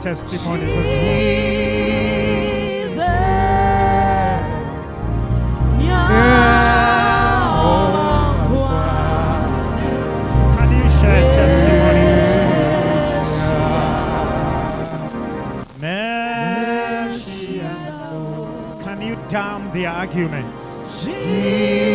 testimony this morning. Jesus. Nyawa. Can you share testimony? Mercy. Can you damn the arguments and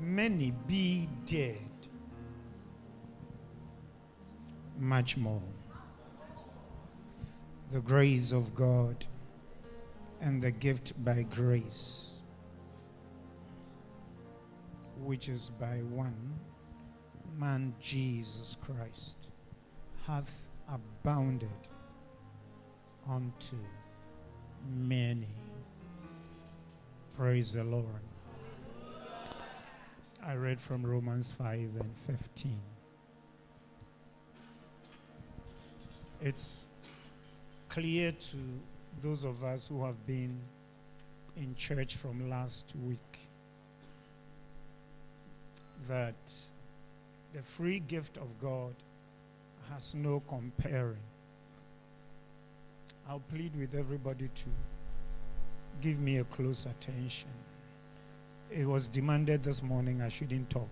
many be dead, much more the grace of God and the gift by grace, which is by one man, Jesus Christ, hath abounded unto many. Praise the Lord. I read from Romans 5 and 15. It's clear to those of us who have been in church from last week that the free gift of God has no comparing. I'll plead with everybody to give me a close attention. It was demanded this morning I shouldn't talk.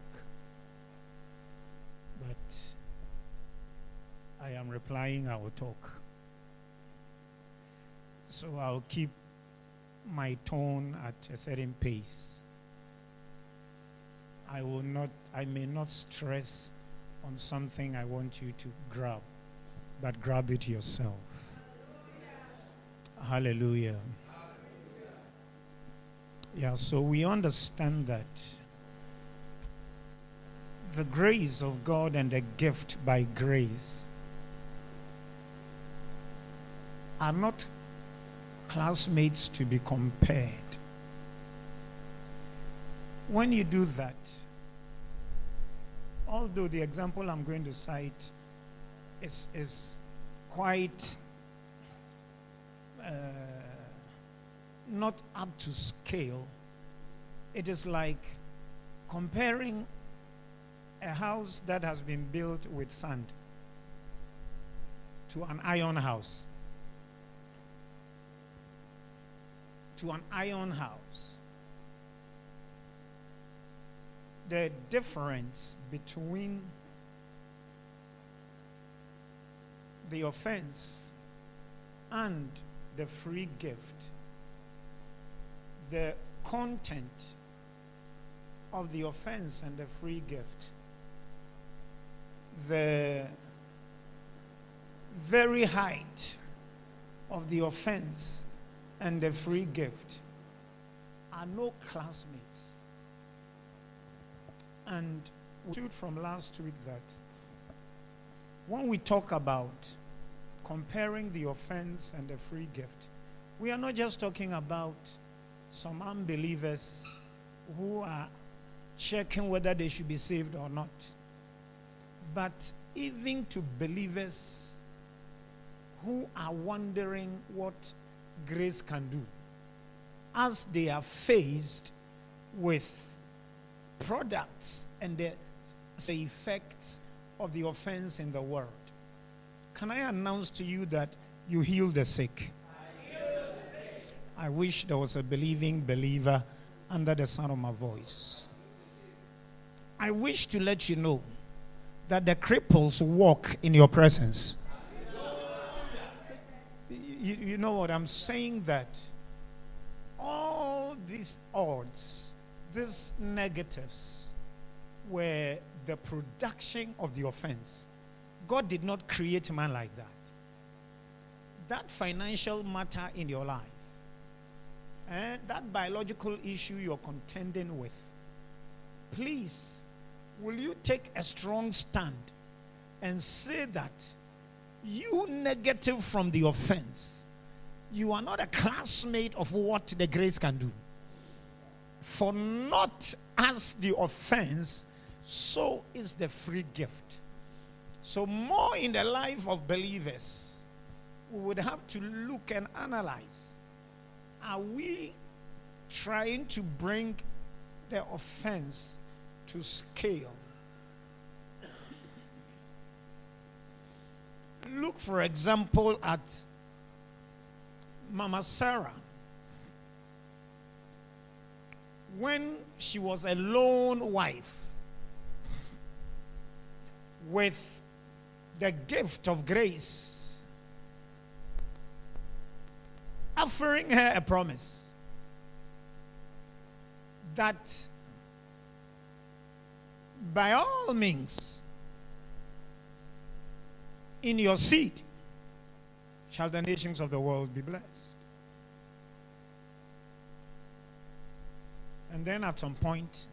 But I am replying, I will talk. So I'll keep my tone at a certain pace. I will not, I may not stress on something I want you to grab, but grab it yourself. Hallelujah. Yeah, so we understand that the grace of God and the gift by grace are not classmates to be compared. When you do that, although the example I'm going to cite is, is quite uh, not up to scale, it is like comparing a house that has been built with sand to an iron house. To an iron house. The difference between the offense and the free gift, the content of the offense and the free gift, the very height of the offense and the free gift are no classmates. And we shoot from last week that when we talk about comparing the offense and the free gift, we are not just talking about some unbelievers who are checking whether they should be saved or not, but even to believers who are wondering what grace can do as they are faced with products and the, the effects of the offense in the world. Can I announce to you that you heal the sick? I wish there was a believing believer under the sound of my voice. I wish to let you know that the cripples walk in your presence. You, you know what I'm saying? That all these odds, these negatives, were the production of the offense. God did not create man like that. That financial matter in your life, and eh, that biological issue you're contending with, please will you take a strong stand and say that you negative from the offense, you are not a classmate of what the grace can do? For not as the offense, so is the free gift. So, more in the life of believers, we would have to look and analyze are we trying to bring the offense to scale. Look, for example, at Mama Sarah. When she was a lone wife with the gift of grace, offering her a promise that by all means, in your seed shall the nations of the world be blessed. And then at some point,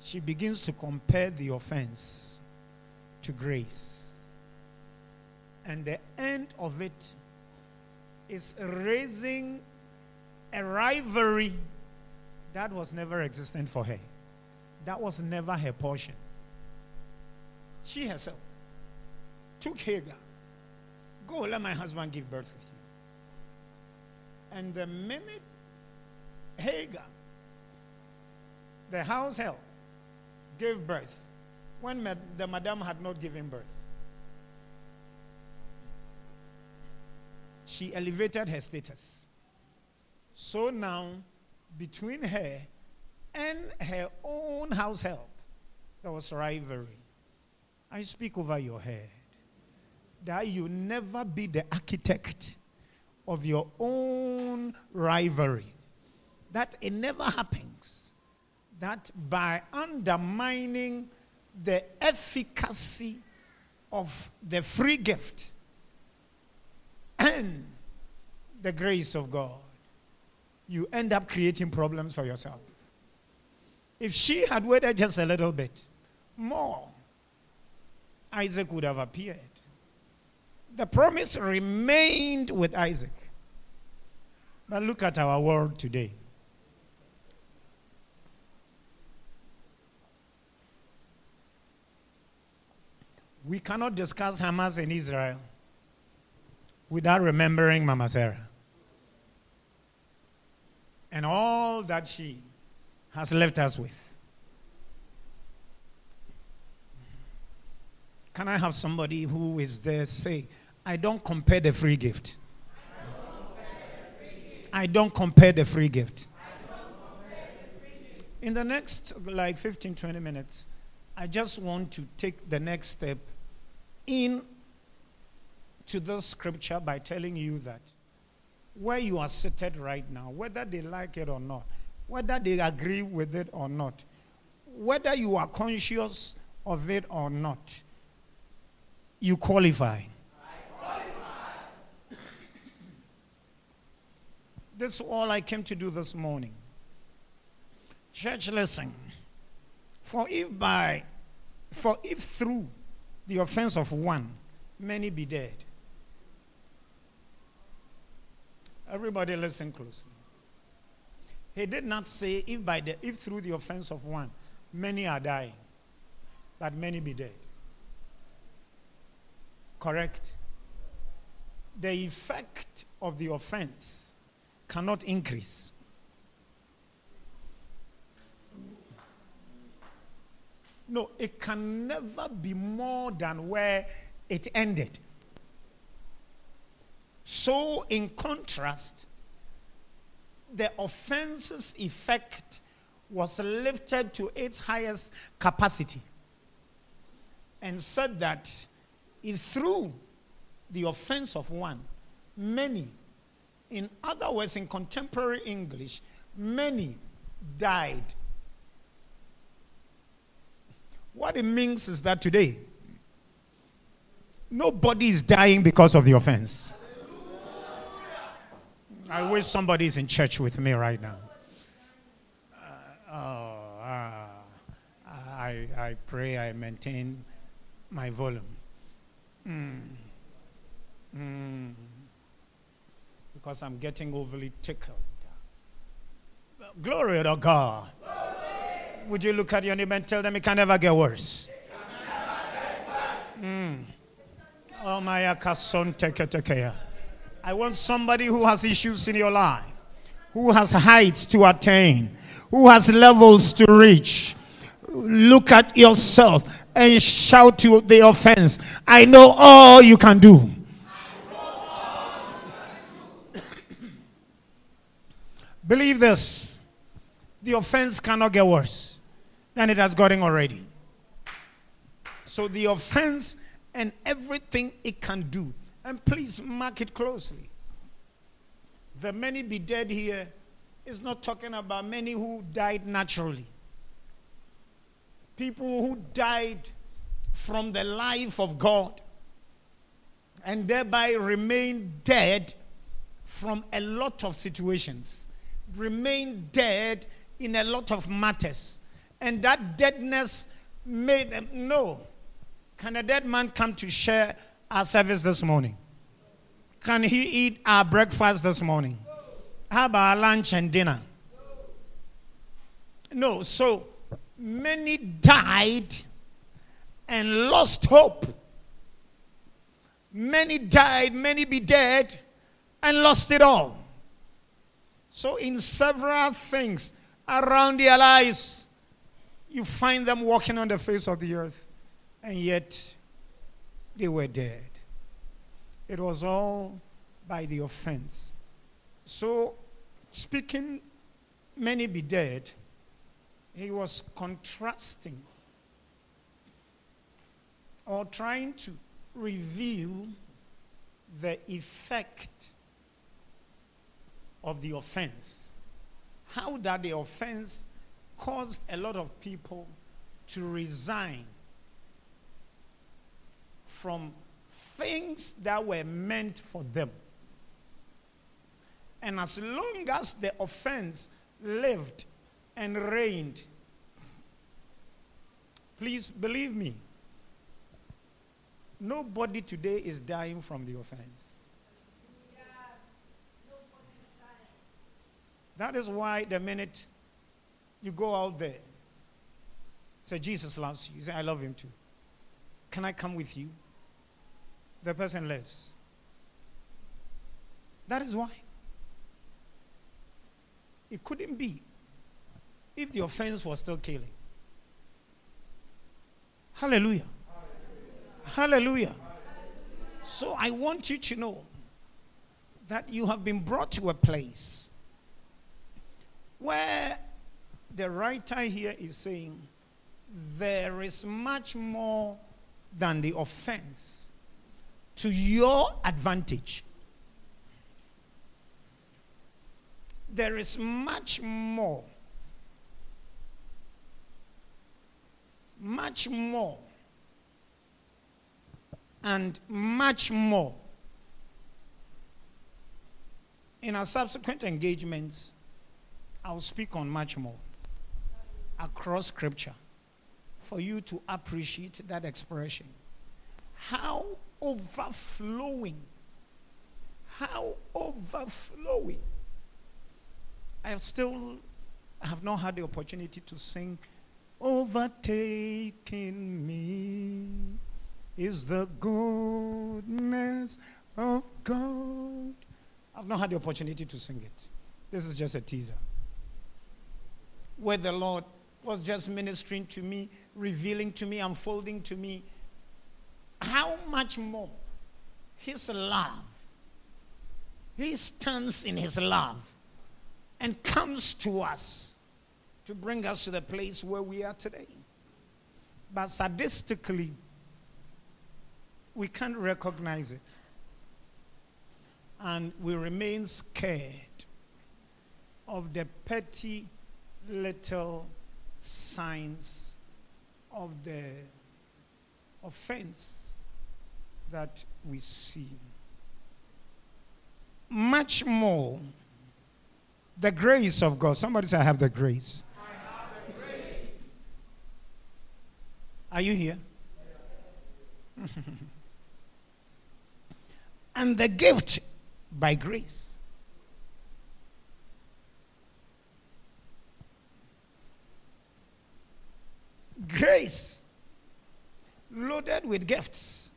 she begins to compare the offense to grace. And the end of it is raising a rivalry that was never existent for her. That was never her portion. She herself took Hagar. Go, let my husband give birth with you. And the minute Hagar, the house help, gave birth, when the madam had not given birth, she elevated her status. So now, between her and her own house help, there was rivalry. I speak over your head that you never be the architect of your own rivalry. That it never happens. That by undermining the efficacy of the free gift and the grace of God, you end up creating problems for yourself. If she had waited just a little bit more, Isaac would have appeared. The promise remained with Isaac. But look at our world today. We cannot discuss Hamas in Israel without remembering Mama Sarah and all that she has left us with. Can I have somebody who is there say, I don't compare the free gift? I don't compare the free gift. In the next like 15, 20 minutes, I just want to take the next step in to this scripture by telling you that where you are seated right now, whether they like it or not, whether they agree with it or not, whether you are conscious of it or not, you qualify. This is all I came to do this morning. Church, listen. For if by, for if through the offense of one, many be dead. Everybody listen closely. He did not say if by the if through the offense of one, many are dying, but many be dead. Correct? The effect of the offense cannot increase. No, it can never be more than where it ended. So, in contrast, the offense's effect was lifted to its highest capacity and said that if through the offense of one, many, in other words, in contemporary English, many died. What it means is that today, nobody is dying because of the offense. I wish somebody is in church with me right now. Uh, oh, uh, I, I pray I maintain my volume. Mm. Mm. Because I'm getting overly tickled. Glory to God. Glory. Would you look at your neighbor and tell them it can never get worse? Mm. Oh, my akason take care. I want somebody who has issues in your life, who has heights to attain, who has levels to reach. Look at yourself and shout to the offense, I know all you can do. Believe this the offense cannot get worse than it has gotten already. So, the offense and everything it can do and please mark it closely. The many be dead here is not talking about many who died naturally. People who died from the life of God and thereby remain dead from a lot of situations, remain dead in a lot of matters. And that deadness made them know. Can a dead man come to share our service this morning? Can he eat our breakfast this morning? How about our lunch and dinner? No, so many died and lost hope. Many died, many be dead, and lost it all. So, in several things around their lives, you find them walking on the face of the earth, and yet they were dead. It was all by the offense. So, speaking, many be dead, he was contrasting or trying to reveal the effect of the offense. How that the offense caused a lot of people to resign from things that were meant for them. And as long as the offense lived and reigned, please believe me, Nobody today is dying from the offense. That is why the minute you go out there, say, Jesus loves you. You say, I love him too. Can I come with you? The person lives. That is why. It couldn't be if the offense was still killing. Hallelujah. Hallelujah. So I want you to know that you have been brought to a place where the writer here is saying there is much more than the offense to your advantage. There is much more, much more, and much more. In our subsequent engagements, I'll speak on much more across scripture for you to appreciate that expression. How overflowing, how overflowing. I have still have not had the opportunity to sing Overtaking me is the goodness of God. I've not had the opportunity to sing it. This is just a teaser. Where the Lord was just ministering to me, revealing to me, unfolding to me how much more His love, He stands in His love and comes to us to bring us to the place where we are today. But sadistically, we can't recognize it. And we remain scared of the petty little signs of the offense that we see. Much more the grace of God. Somebody say, I have the grace. Have the grace. Are you here? and the gift by grace. Grace loaded with gifts.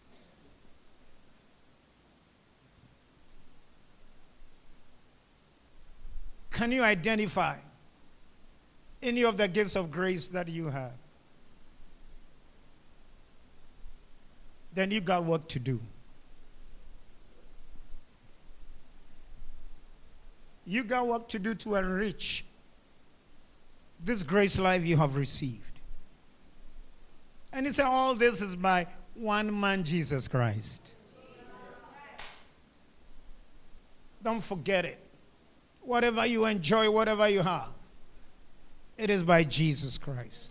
Can you identify any of the gifts of grace that you have? Then you got work to do. You got work to do to enrich this grace life you have received. And he said, All this is by one man, Jesus Christ. Don't forget it. Whatever you enjoy, whatever you have, it is by Jesus Christ.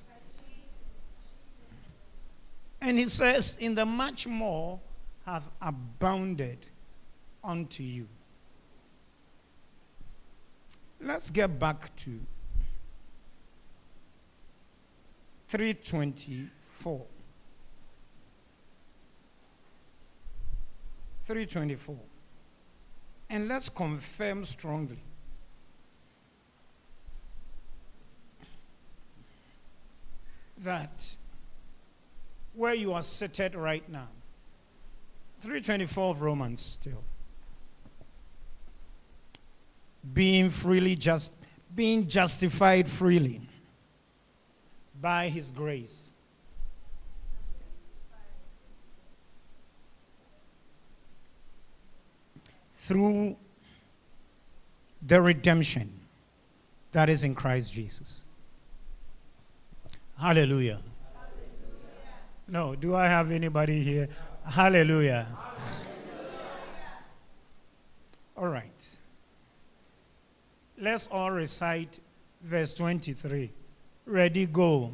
And he says, In the much more hath abounded unto you. Let's get back to 324. 324. And let's confirm strongly that where you are seated right now, 324 of Romans still. Being freely just being justified freely by his grace. Through the redemption that is in Christ Jesus. Hallelujah. No, do I have anybody here? Hallelujah. Hallelujah. All right. Let's all recite verse 23. Ready, go.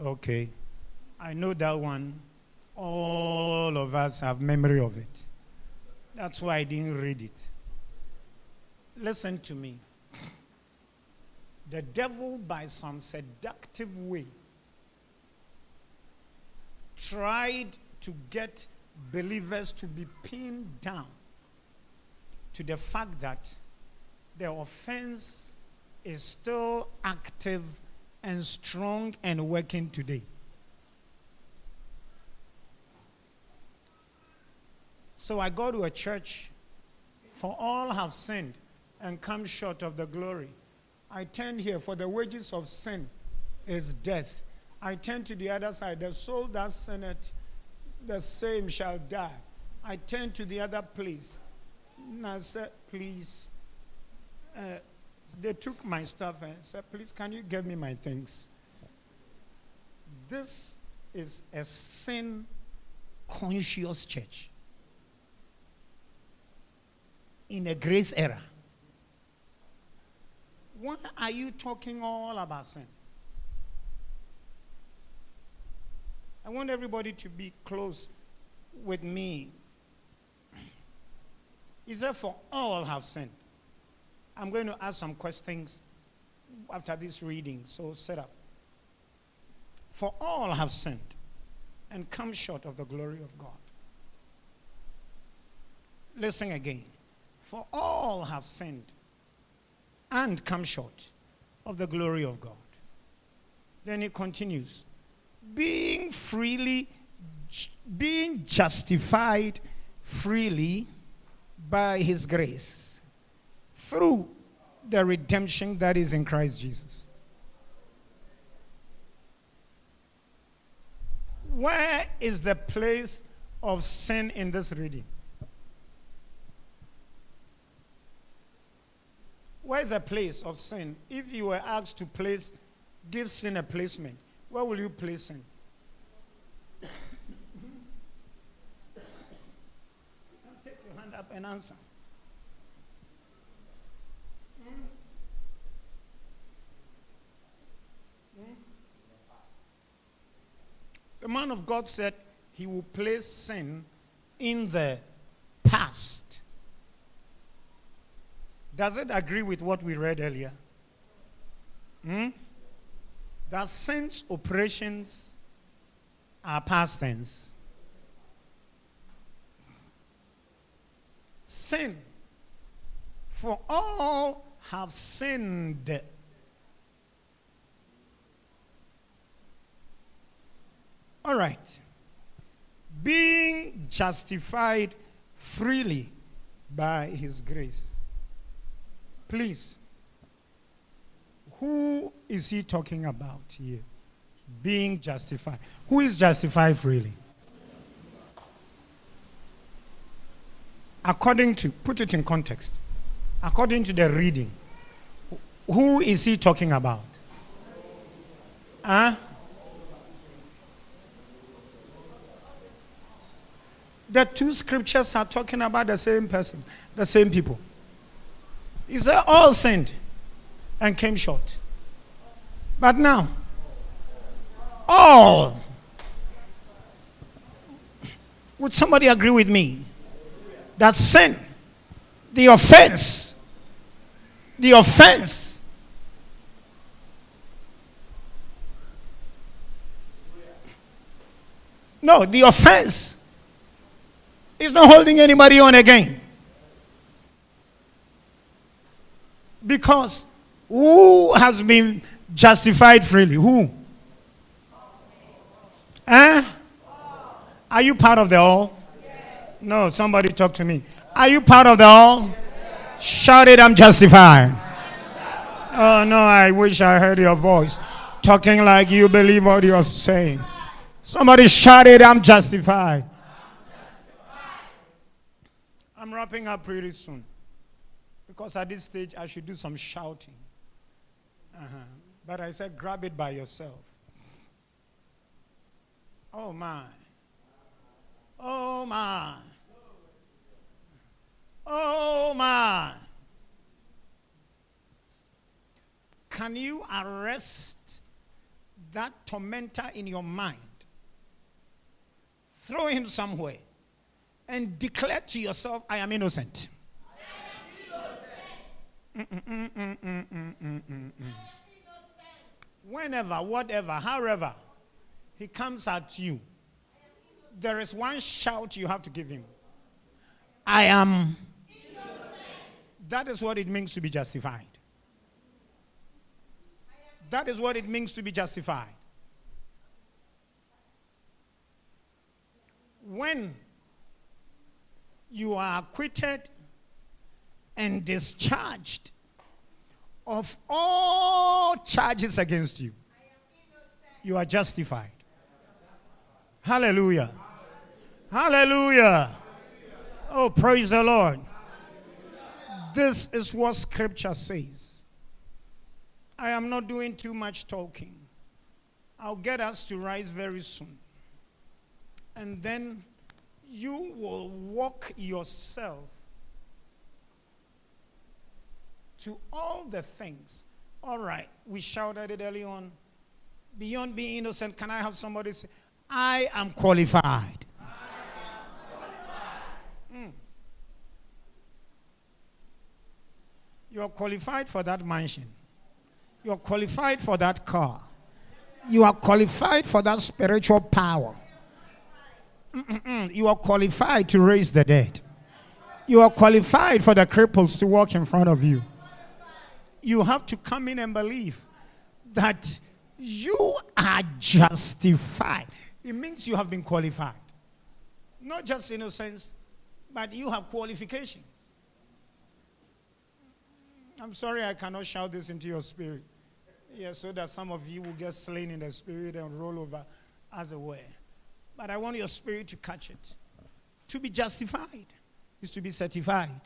Okay. I know that one. All of us have memory of it. That's why I didn't read it. Listen to me. the devil, by some seductive way, tried to get believers to be pinned down to the fact that the offense is still active and strong and working today. So I go to a church, for all have sinned and come short of the glory. I turn here, for the wages of sin is death. I turn to the other side, the soul that sinneth, the same shall die. I turn to the other place. And I said, please, uh, they took my stuff and said, please, can you give me my things? This is a sin conscious church in a grace era. Why are you talking all about sin? I want everybody to be close with me. Is that for all have sinned? I'm going to ask some questions after this reading, so set up. For all have sinned and come short of the glory of God. Listen again. For all have sinned and come short of the glory of God. Then he continues being freely, being justified freely by his grace through the redemption that is in Christ Jesus. Where is the place of sin in this reading? Where is the place of sin? If you were asked to place, give sin a placement, where will you place sin? Take your hand up and answer. The man of God said he will place sin in the past. Does it agree with what we read earlier? Hmm? That since operations are past tense. Sin. For all have sinned. All right. Being justified freely by his grace. Please, who is he talking about here? Being justified. Who is justified freely? According to, put it in context, according to the reading, who is he talking about? Huh? The two scriptures are talking about the same person, the same people. He said, All sinned and came short. But now, all. Would somebody agree with me that sin, the offense, the offense, no, the offense is not holding anybody on again. Because who has been justified freely? Who? Eh? Are you part of the all? No, somebody talk to me. Are you part of the all? Shout it, I'm justified. Oh no, I wish I heard your voice talking like you believe what you're saying. Somebody shout it, I'm justified. I'm wrapping up pretty soon. Because at this stage, I should do some shouting. Uh-huh. But I said, grab it by yourself. Oh, my. Oh, my. Oh, my. Can you arrest that tormentor in your mind? Throw him somewhere and declare to yourself, I am innocent. Whenever, whatever, however, he comes at you, there is one shout you have to give him I am. That is what it means to be justified. That is what it means to be justified. When you are acquitted and discharged of all charges against you, you are justified. Hallelujah. Hallelujah. Oh, praise the Lord. This is what scripture says. I am not doing too much talking. I'll get us to rise very soon. And then you will walk yourself to all the things. All right, we shouted it early on. Beyond being innocent, can I have somebody say, I am qualified? Mm. You're qualified for that mansion. You're qualified for that car. You are qualified for that spiritual power. Mm-mm-mm. You are qualified to raise the dead. You are qualified for the cripples to walk in front of you. You have to come in and believe that you are justified. It means you have been qualified. Not just innocence, but you have qualification. I'm sorry I cannot shout this into your spirit. Yeah, so that some of you will get slain in the spirit and roll over as it were. But I want your spirit to catch it. To be justified is to be certified.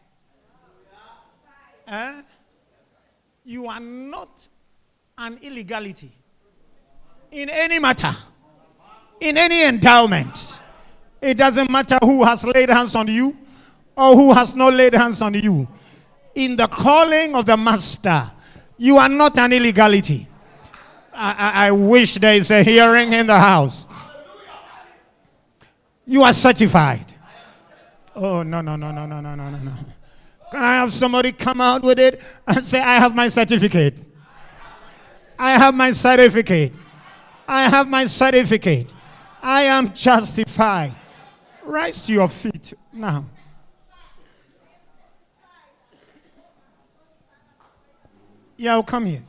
Eh? You are not an illegality in any matter, in any endowment. It doesn't matter who has laid hands on you or who has not laid hands on you. In the calling of the master, you are not an illegality. I, I, I wish there is a hearing in the house. You are certified. Oh, no, no, no, no, no, no, no, no, no. Can I have somebody come out with it and say, I have my certificate? I have my certificate. I have my certificate. I am justified. Rise to your feet now. Yeah, I'll come here.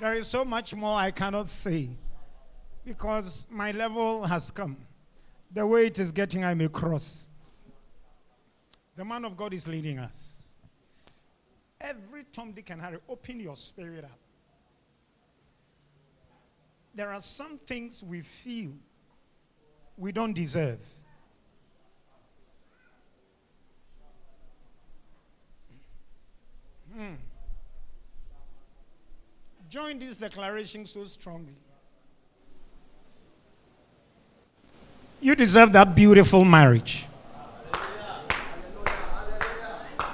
There is so much more I cannot say because my level has come. The way it is getting, I may cross. The man of God is leading us. Every Tom, Dick, and Harry, open your spirit up. There are some things we feel we don't deserve. Hmm. Join this declaration so strongly. You deserve that beautiful marriage.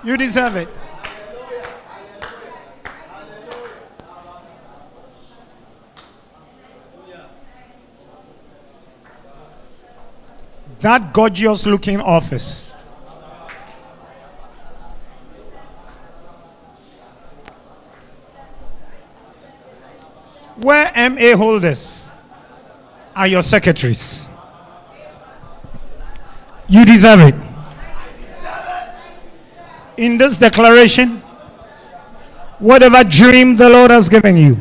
You deserve it. That gorgeous looking office. Where MA holders are your secretaries. You deserve it. In this declaration, whatever dream the Lord has given you,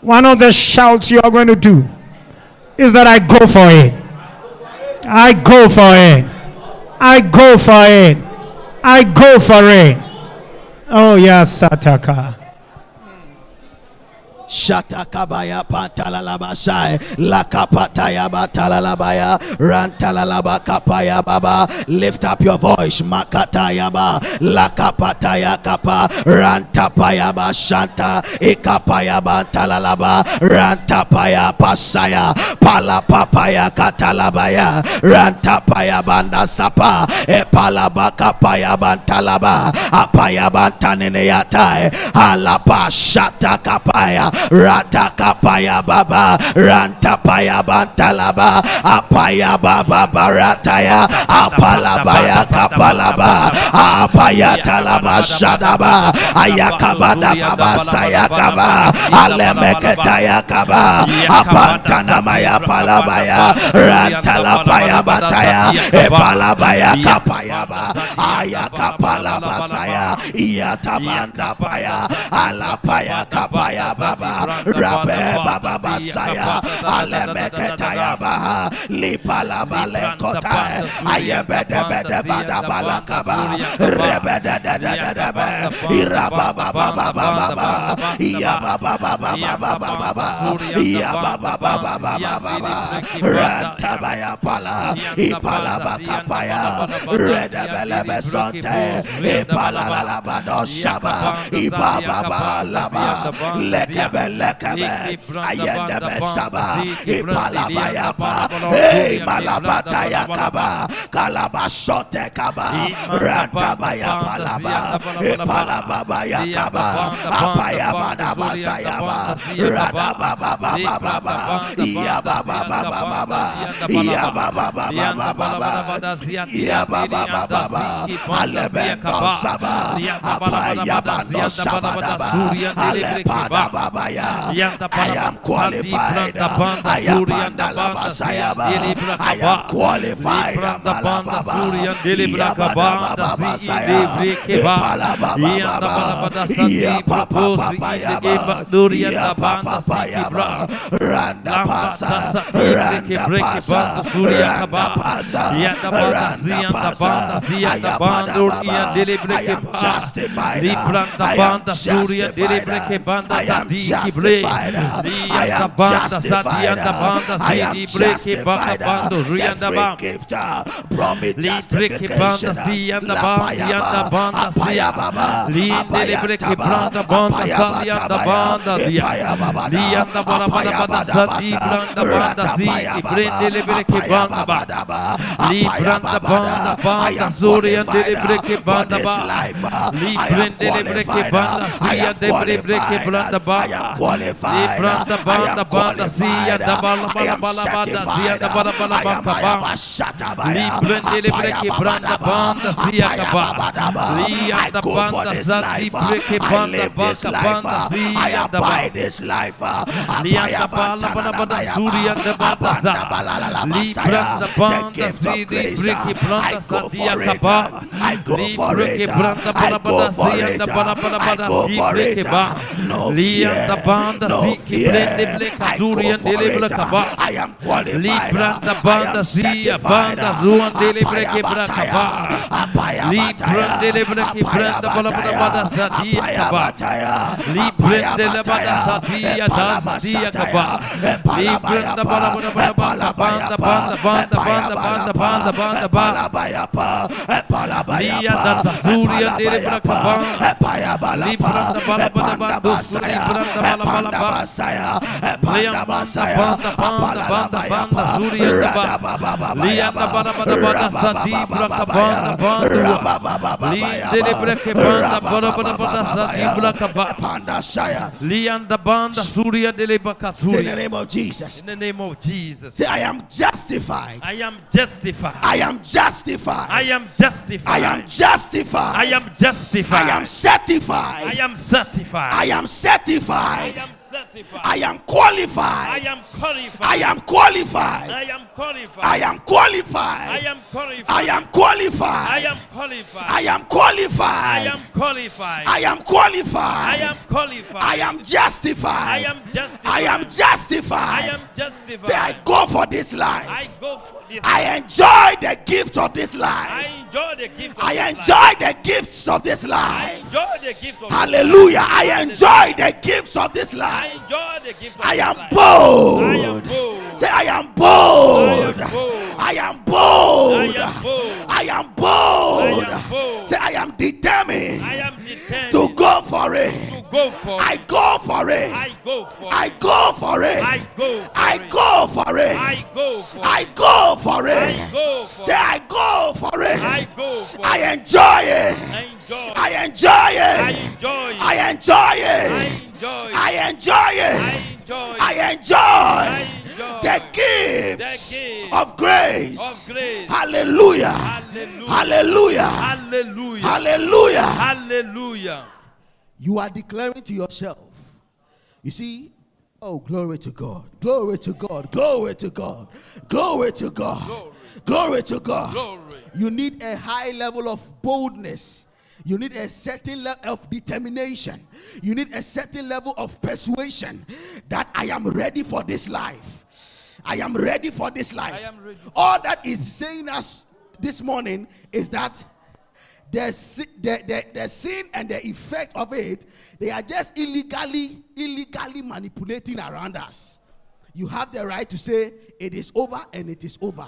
one of the shouts you are going to do is that I go for it. I go for it. I go for it. I go for it. Oh, yes, Sataka. Shatakabaya pantalalabashai lakapataya batalalabaya. Rantalalaba kapaya baba. Lift up your voice makataya ba. Lakapataya kapa. Rantapaya ba shanta. Ikapaya bantalalaba rantapaya pasaya. Palapapaya katalabaya. Rantapaya banda sapa. Epalaba kapaya bantalaba. Apaya bantanene yatai. Alapa shatakapaya ratakapaya baba rantapaya bantalaba apaya baba barataya apalabaya kapalaba apaya talaba shadaba ayakabada baba sayakaba alemeketaya kaba apantanamaya palabaya rantalapaya bataya epalabaya kapayaba ayakapalaba saya iyatamanda paya alapaya kapaya baba rabe baba basaya alemeketaya baha lipalaba lekota ayebede bede bada balakaba rebede de de de de be iraba baba baba baba iya baba baba baba baba iya baba baba baba baba rantabaya pala ipala bakapaya redebele besonte ipala la la bado shaba ibaba baba laba lekebe lekebe ayende besaba ipala bayapa hey malabata yakaba kalaba sote kaba rantabaya palaba ipala baba yakaba apaya bada basayaba radaba baba baba baba iya baba baba baba iya baba baba baba iya baba baba baba alebendo saba apaya bando saba daba alepada baba I am qualified. I am I am qualified. Malababa iya baba baba saya. ipala baba baba. iya papa papa ya iya papa papa ya randa pasa randa pasa randa pasa randa pasa aya pada baba. I am justified. I am justified. I am justified Uh, I am justified uh, I am justified uh, every gift brought me justification for this life I am qualified I am am qualified I am qualified I am certified I am I go for this life I live this life I abide this life The gift of grace I go for it I go for it I go for it I go for it No fear No fear I go for it. I am qualified. I am certified Apaya Bataya. Apaya Bataya. Apaya Bataya. Apaya Bataya. Apaya In the name of Jesus. In the name of Jesus. Say, I am justified. I am justified. I am justified. I am justified. I am justified. I am justified. I am certified. I am certified. I am certified. Am certified. I am qualified. I am qualified. I am qualified. I am qualified. I am qualified. I am qualified. I am qualified. I am qualified. I am qualified. I am qualified. I am qualified. I am qualified. I am justified. I am justified. I am justified. I am justified. Say, I go for this life. I go for this. I enjoy the gift of this life. I enjoy the gift of I this life. enjoy the gifts of this I life. enjoy the gift of Hallelujah. I enjoy the gifts of this life. Enjoy the gift of I am bold. I am bold. Say, I am bold. I am bold. I am bold. I am I bold. am bold. Say, I am determined I am determined to go for it. to go for I go for it. I go for it. I go for it. I go for it. go for it. I go for it. go for I it. go for Say. I go for it. I go for I it. enjoy it. I enjoy it. I enjoy it. Enjoy. I enjoy it. enjoy enjoy it. I enjoy I enjoy. I enjoy the gifts The gift of grace. of grace. Hallelujah. Hallelujah. Hallelujah. Hallelujah. Hallelujah. Hallelujah. You are declaring to yourself. You see, oh, glory to God. Glory to God. Glory to God. Glory to God. Glory. Glory to God. Glory. You need a high level of boldness. You need a certain level of determination. You need a certain level of persuasion that I am ready for this life. I am ready for this life. I am ready. All that is saying us this morning is that the, the, the, the sin and the effect of it, they are just illegally, illegally manipulating around us. You have the right to say it is over and it is over.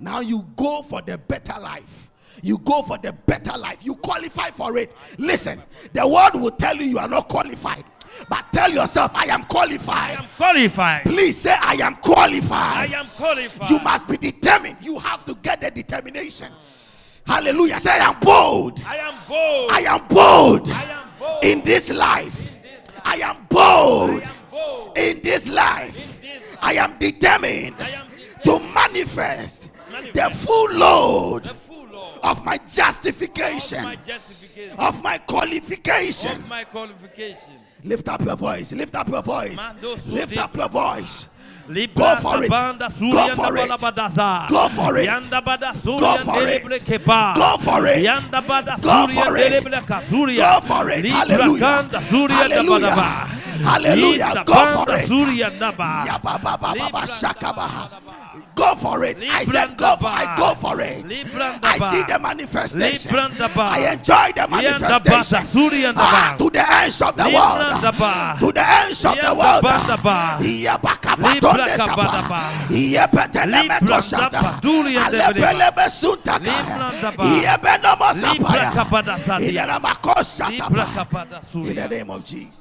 Now you go for the better life. You go for the better life. You qualify for it. Listen, the world will tell you you are not qualified. But tell yourself, I am qualified. I am qualified. Please say, I am qualified. I am qualified. You must be determined. You have to get the determination. Hallelujah. Say, I am bold. I am bold. I am bold I am bold. in this life. I am bold I am bold. in this life. I am determined to manifest the full load the full Lord of my of justification, my justification, of my qualification. of my qualification. Lift up your voice. Lift up your voice. Lift up your voice. Libra for it. Go for it. Go for it. Go for it. Go for it. Go for it. Go for it. Hallelujah. Hallelujah. Hallelujah. Go for it. Go for it. I said, go for I go for it. I see the manifestation. I enjoy the manifestation. Ah, to the ends of the world. To the ends of the world. Ndaba. Yabakabatonde Libra sapa. kabadaba. Yepeteleme Libra kosata. Ndaba. Duria Alepeleme suntaka. Libra Ndaba. Yebenomo Libra sapaya. kabada In the name of Libra Kosataba. kabada In the Surya. name of Jesus.